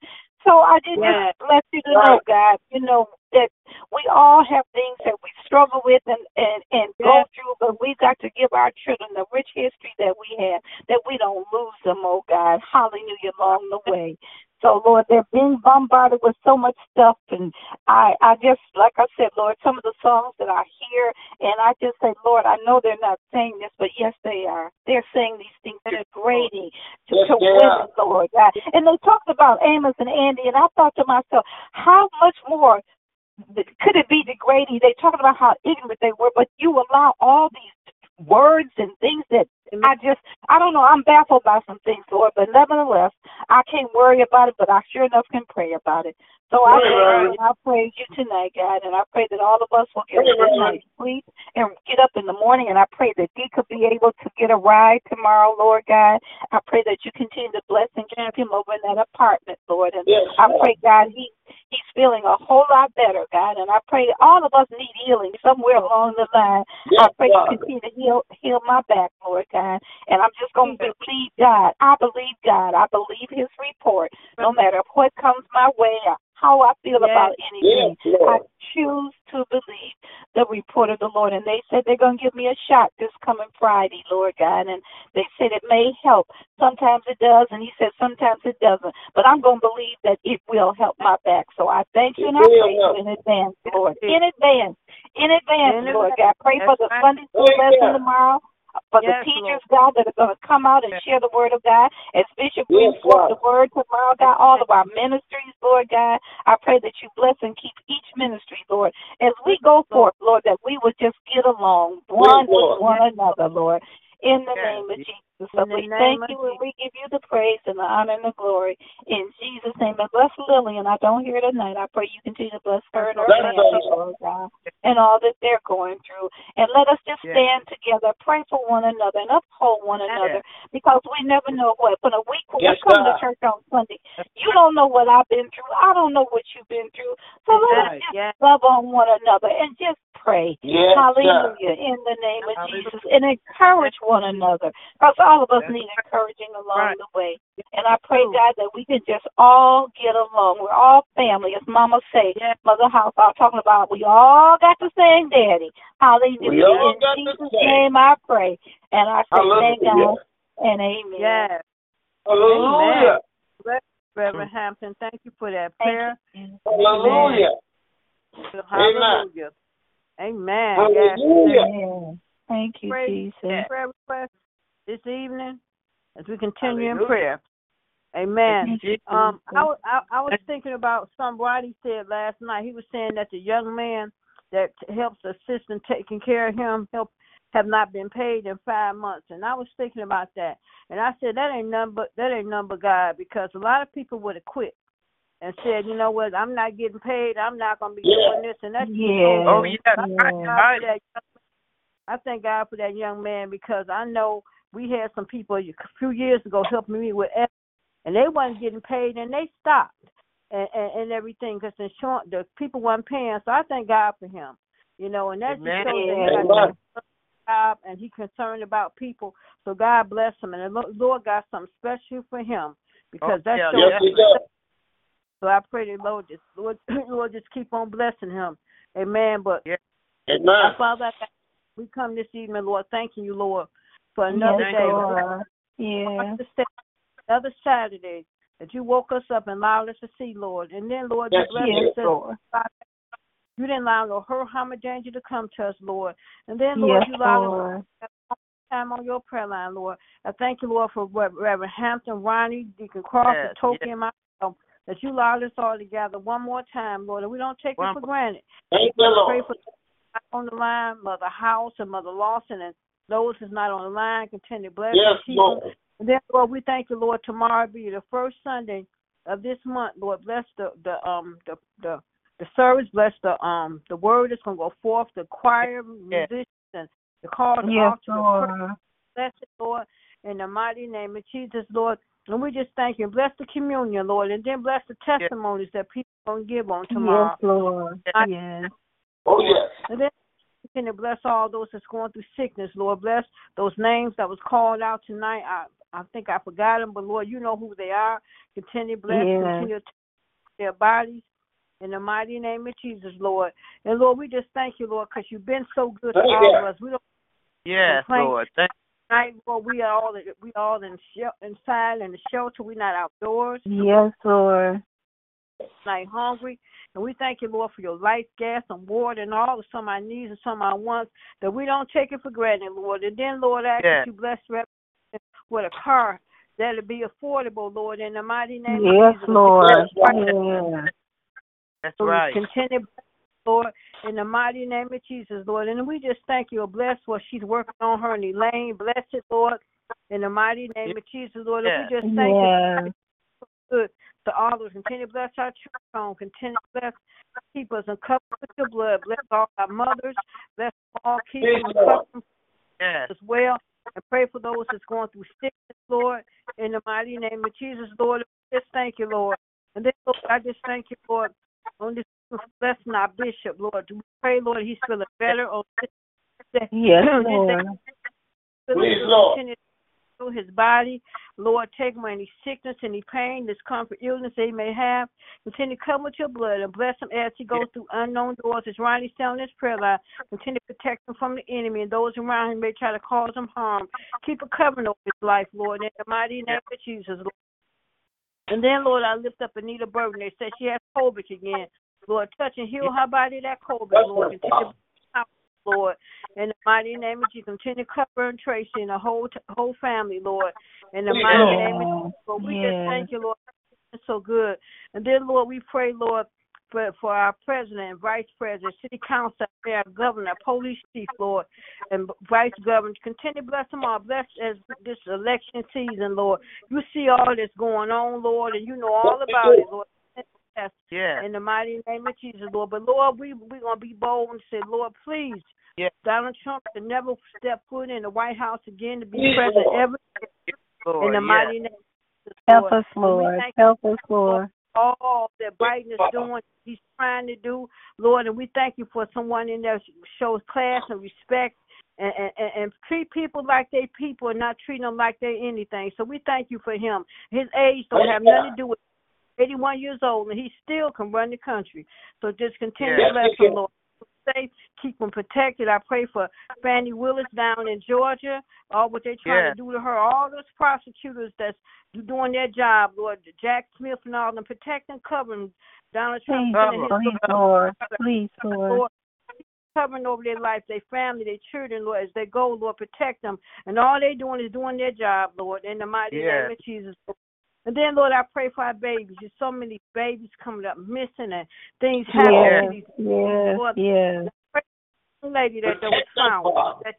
So I just Yes. just bless you to know, God, you know, that we all have things that we struggle with and, and, and go through, but we got to give our children the rich history that we have, that we don't lose them, oh God. Hallelujah, along the way. So, Lord, they're being bombarded with so much stuff. And I, I just, like I said, Lord, some of the songs that I hear, and I just say, Lord, I know they're not saying this, but yes, they are. They're saying these things degrading to, Yes, to women, are. Lord God. And they talked about Amos and Andy, and I thought to myself, how much more could it be degrading? They talking about how ignorant they were, but you allow all these words and things that mm-hmm. I just, I don't know. I'm baffled by some things, Lord, but nevertheless, I can't worry about it, but I sure enough can pray about it. So I Right, thank right. you and I praise you tonight, God, and I pray that all of us will get a good night's sleep and get up in the morning, and I pray that he could be able to get a ride tomorrow, Lord God. I pray that you continue to bless and keep him over in that apartment, Lord, and Yes, I pray, God, he he's feeling a whole lot better, God, and I pray all of us need healing somewhere along the line. I pray God. you continue to heal heal my back, Lord God. And I'm just going to believe God. I believe God. I believe His report. No matter what comes my way, how I feel Yes. about anything, Yes, I choose to believe the report of the Lord. And they said they're going to give me a shot this coming Friday, Lord God. And they said it may help. Sometimes it does, and He said sometimes it doesn't. But I'm going to believe that it will help my back. So I thank you and I It praise you in advance, Lord. In advance. In advance, In Lord advance. God. Pray for the right. Sunday school lesson tomorrow. For Yes, the teachers, God, that are going to come out and share the word of God, as Bishop brings Yes, forth the word tomorrow, God, all of our ministries, Lord God, I pray that you bless and keep each ministry, Lord, as we go forth, Lord, that we would just get along one Lord. with one another, Lord, in the name of Jesus. So we thank you and we give you the praise and the honor and the glory in Jesus' name. And bless Lillian. I don't hear it tonight. I pray you continue to bless her and her family. Lord God, and all that they're going through. And let us just stand together, pray for one another, and uphold one another because we never know what. When a week when Yes, we come God. to church on Sunday, you don't know what I've been through. I don't know what you've been through. So let us just love on one another and just pray. Yes, God. Hallelujah. In the name of Hallelujah. Jesus. And encourage one another. Because all of us That's need encouraging along Right. the way. And I pray, God, that we can just all get along. We're all family, as Mama say. Yes. Mother House, I was talking about we all got the same daddy. Hallelujah. We all In got the Jesus' same. name I pray. And I say thank Hallelujah. God and amen. Yes. Hallelujah. Reverend Hampton, thank you for that prayer. Hallelujah. Hallelujah. Amen. Yes. Hallelujah. Amen. Thank you, Praise Jesus. prayer request this evening as we continue in prayer. Amen. Um, I, was- I, I was thinking about some what he said last night. He was saying that the young man that helps assist in taking care of him help have not been paid in five months, and I was thinking about that, and I said that ain't none but that ain't none but God because a lot of people would have quit and said, you know what, I'm not getting paid, I'm not gonna be Yeah. doing this and that's Yeah. Oh, oh, yeah. I thank God for that young- I thank God for that young man because I know we had some people a few years ago helping me with F, and they wasn't getting paid and they stopped and and, and everything because the insurance the people weren't paying. So I thank God for him, you know, and that just Amen. shows that he got a job and he concerned about people. So God bless him, and the Lord got something special for him because Oh, that yeah, shows. Yes, he does. So I pray the Lord just Lord, [CLEARS THROAT] Lord just keep on blessing him. Amen. But Amen. Father, we come this evening, Lord, thanking you, Lord, for another Yes, day. Lord. Yeah. Another Saturday that you woke us up and allowed us to see, Lord. And then, Lord, Yes, you bless Yes, us. Lord. You didn't allow no hurt, harm, or danger to come to us, Lord. And then, Lord, Yes, you allowed us Lord. time on your prayer line, Lord. I thank you, Lord, for Rev- Reverend Hampton, Ronnie, Deacon Crawford, Yes, Toki, yes. And myself, that you allowed us all together one more time, Lord, and we don't take One it for granted. Thank you, Pray Lord. for on the line, Mother House and Mother Lawson, and those who's not on the line. Continue to bless Yes, and. Lord. And then, Lord, we thank you, Lord. Tomorrow be the first Sunday of this month, Lord. Bless the the um the the the service. Bless the um the word that's gonna go forth. The choir, Yes. musicians, and the call to Yes, altar. the. Lord. Bless it, Lord, in the mighty name of Jesus, Lord. And we just thank you. Bless the communion, Lord, and then bless the testimonies that people gonna give on tomorrow. Yes, Lord. I- Yes. Oh, yes. And then continue to bless all those that's going through sickness, Lord. Bless those names that was called out tonight. I I think I forgot them, but Lord, you know who they are. Continue to bless, Yes. continue to their bodies. In the mighty name of Jesus, Lord. And Lord, we just thank you, Lord, because you've been so good to Thank all you. of us. We don't Yes, Complain. Lord. Thank night, Lord, we are all we all in shel- inside in the shelter. We're not outdoors. Yes, Lord. Like hungry. And we thank you, Lord, for your light, gas, and water, and all of some of our needs and some of our wants that we don't take it for granted, Lord. And then, Lord, I ask Yes. that you bless Reverend with a car that'll be affordable, Lord, in the mighty name Yes, of Jesus. Lord. Yes, Yes. That's So right. Continue, Lord, in the mighty name of Jesus, Lord. And we just thank you. Bless what she's working on her and Elaine. Bless it, Lord, in the mighty name of Jesus, Lord. And we just thank you Yes. good to all those. Continue to bless our church home. Continue to bless keep us and cover us with your blood. Bless all our mothers. Bless all keep them and cover them Yes. as well. And pray for those that's going through sickness, Lord. In the mighty name of Jesus, Lord. Just thank you, Lord. And then, Lord, I just thank you, Lord, on this blessing our bishop, Lord. Do we pray, Lord, he's feeling better on this. Yes, Lord. Please, Lord. Continue to heal his body. Lord, take him any sickness, any pain, discomfort, illness that he may have. Continue to come with your blood and bless him as he goes through unknown doors. As Ronnie's telling his prayer line, continue to protect him from the enemy and those around him may try to cause him harm. Keep a covering over his life, Lord, in the mighty name of Jesus, Lord. And then, Lord, I lift up Anita Burton. They said she has COVID again. Lord, touch and heal her body that COVID, Lord. Continue to Lord. In the mighty name of Jesus, continue to cover and Tracy and the whole whole family, Lord. In the mighty name of Jesus, Lord, we just thank you, Lord. It's so good. And then, Lord, we pray, Lord, for for our president, and vice president, city council, our governor, police chief, Lord, and vice governor. Continue to bless them all. Bless as this election season, Lord. You see all that's going on, Lord, and you know all about it, Lord. Yes Yes. in the mighty name of Jesus, Lord. But Lord, we we gonna be bold and say, Lord, please, Yes. Donald Trump to never step foot in the White House again to be Yes, president ever Lord. in the yes. mighty name of Jesus, Help us, Lord. Help us, Lord. all that Biden is doing, he's trying to do, Lord, and we thank you for someone in there shows class and respect and, and, and treat people like they people and not treat them like they anything. So we thank you for him. His age don't have nothing to do with 81 years old, and he still can run the country. So just continue Yes, to bless he him, Lord. Safe, keep him protected. I pray for Fani Willis down in Georgia, all what they're trying Yes. to do to her, all those prosecutors that's doing their job, Lord, Jack Smith and all them, protect and cover them. Donald Trump Please, sending his please, Lord. Please, Lord. Lord, covering over their life, their family, their children, Lord, as they go, Lord, protect them. And all they doing is doing their job, Lord, in the mighty Yes. name of Jesus. And then, Lord, I pray for our babies. There's so many babies coming up missing and things happening Yes, to these yes, Lord, yes. young lady that, that was found. That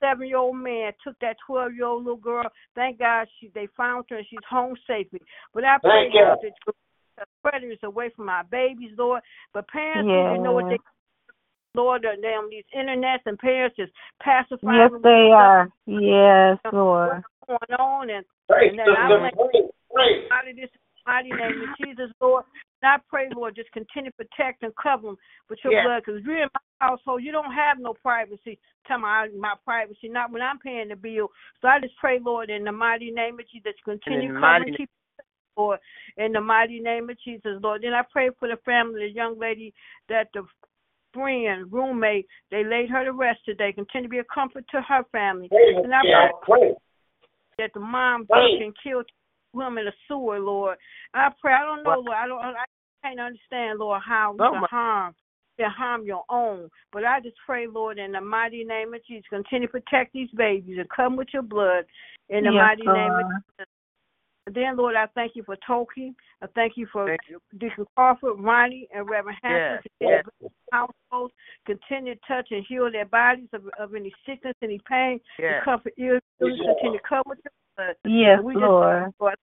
seven year old man took that twelve year old little girl. Thank God she they found her and she's home safely. But I pray Thank you. God that you keep the predators away from our babies, Lord. But parents need to know what they Lord, uh, them these internets and parents just pacifying Yes, them with they stuff are. Yes, Lord. going on and Pray, And then I pray, pray. out of this mighty name of Jesus, Lord. And I pray, Lord, just continue to protect and cover them with your Yes. blood. Because we're in my household, you don't have no privacy. Tell my my privacy, not when I'm paying the bill. So I just pray, Lord, in the mighty name of Jesus, continue the to mighty cover and keep Lord, in the mighty name of Jesus, Lord. Then I pray for the family, the young lady that the friend, roommate, they laid her to rest today. Continue to be a comfort to her family. Pray, And I yeah, pray. That the mom and killed him in the sewer, Lord. I pray. I don't know, Lord. I don't. I can't understand, Lord, how you Oh, can harm, can harm your own. But I just pray, Lord, in the mighty name of Jesus, continue to protect these babies and come with your blood in the Yes, mighty name of Jesus. And then, Lord, I thank you for Toki. I thank you for Thank you. Deacon Crawford, Ronnie, and Reverend Hampton. Yes, Continue yes. to bless their households. Continue to touch and heal their bodies of, of any sickness, any pain. Yes. And comfort illness. Continue to come with your blood. Yes, we just Lord. Lord,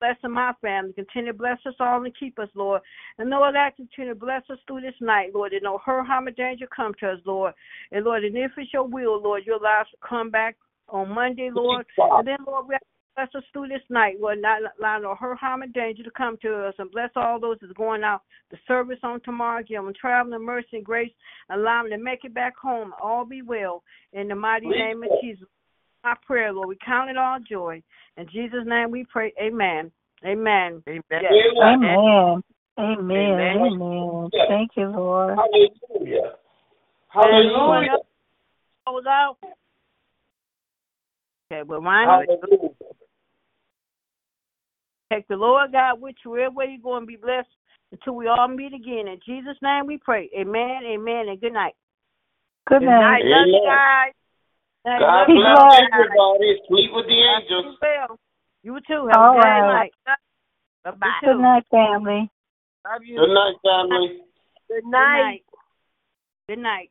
blessing my family. Continue to bless us all and keep us, Lord. And Lord, I continue to bless us through this night, Lord. And no hurt, harm, or danger come to us, Lord. And Lord, and if it's your will, Lord, your allow us to come back on Monday, Lord. And then, Lord, we bless us through this night. Will not allow no hurt, harm, and danger to come to us. And bless all those that's going out the service on tomorrow. Give them traveling mercy and grace. Allow them to make it back home. All be well. In the mighty name of Jesus. My prayer, Lord. We count it all joy. In Jesus' name we pray. Amen. Amen. Amen. Yes. Amen. Amen. Amen. Amen. Thank you, Lord. Hallelujah. Anyone Hallelujah. else close out? Okay, well, mine Hallelujah. Take the Lord God with you wherever you're going to be blessed until we all meet again. In Jesus' name we pray. Amen, amen, and good night. Good Good night. night. Love you guys. Hey, God bless Lord. everybody. Sleep with the angels. you too. Have All a good right. night. Bye-bye. Good night, family. Love you. Good night, family. Good Good night. night. Good night.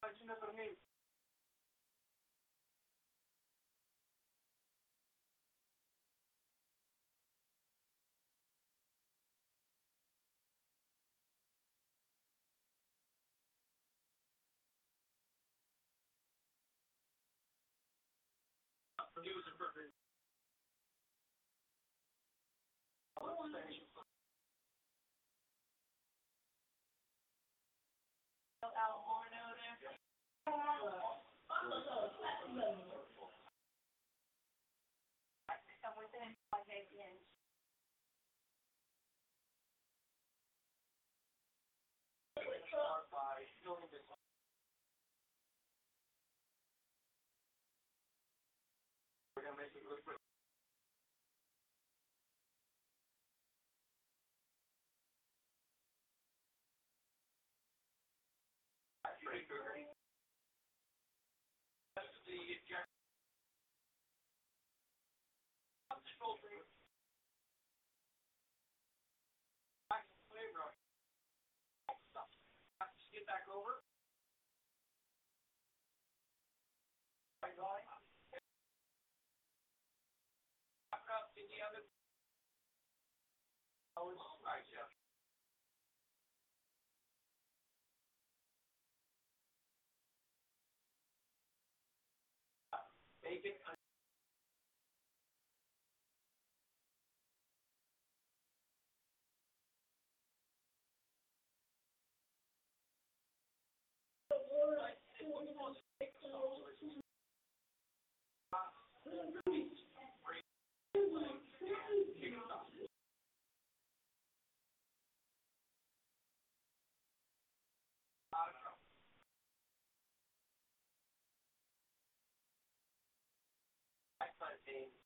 Pagina vermelha. User Out Orno there. That's the ejection. I think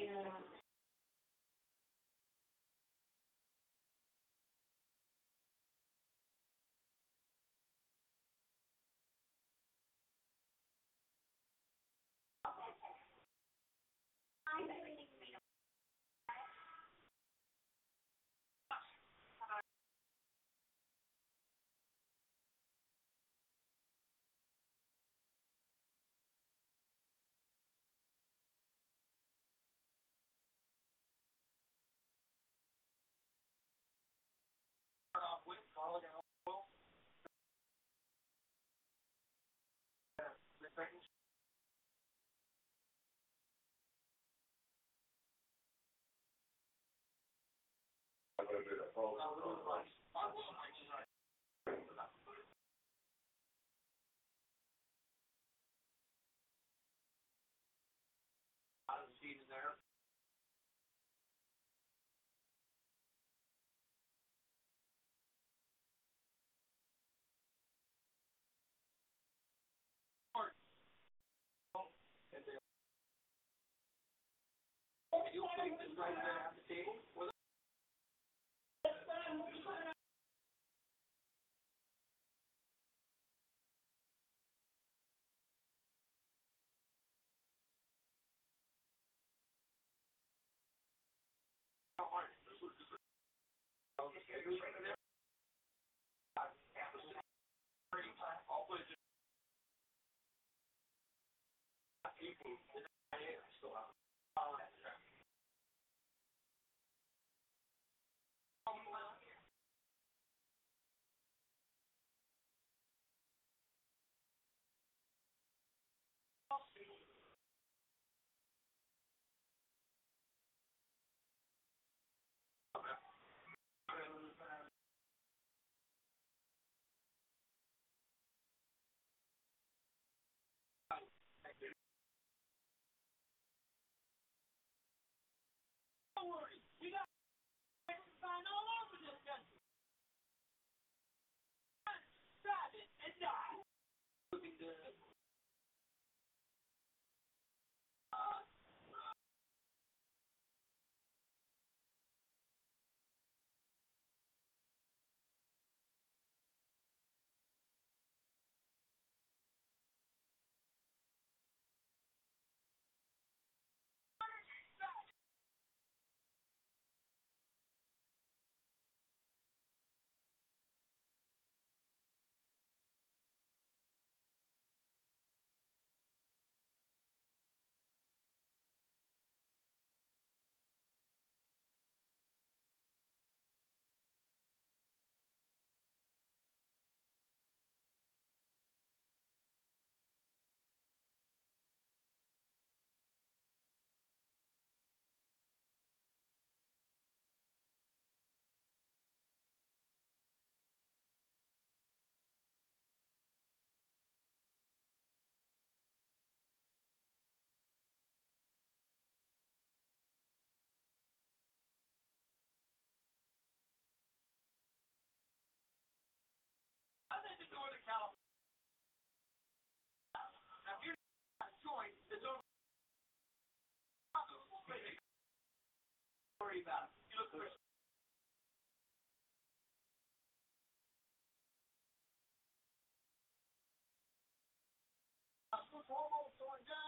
and Springs season there. right there at the table. Was Thank you. worry about it. You look for Almost on.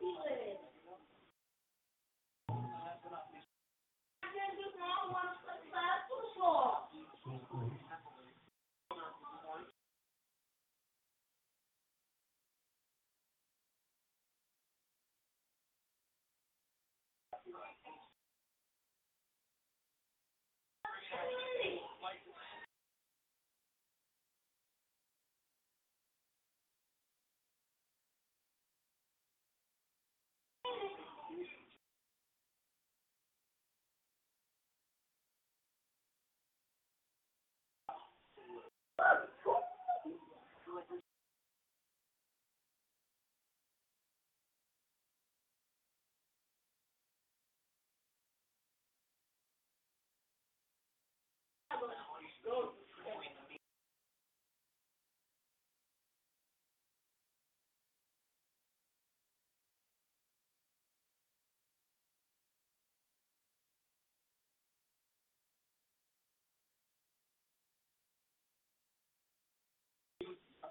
feel it.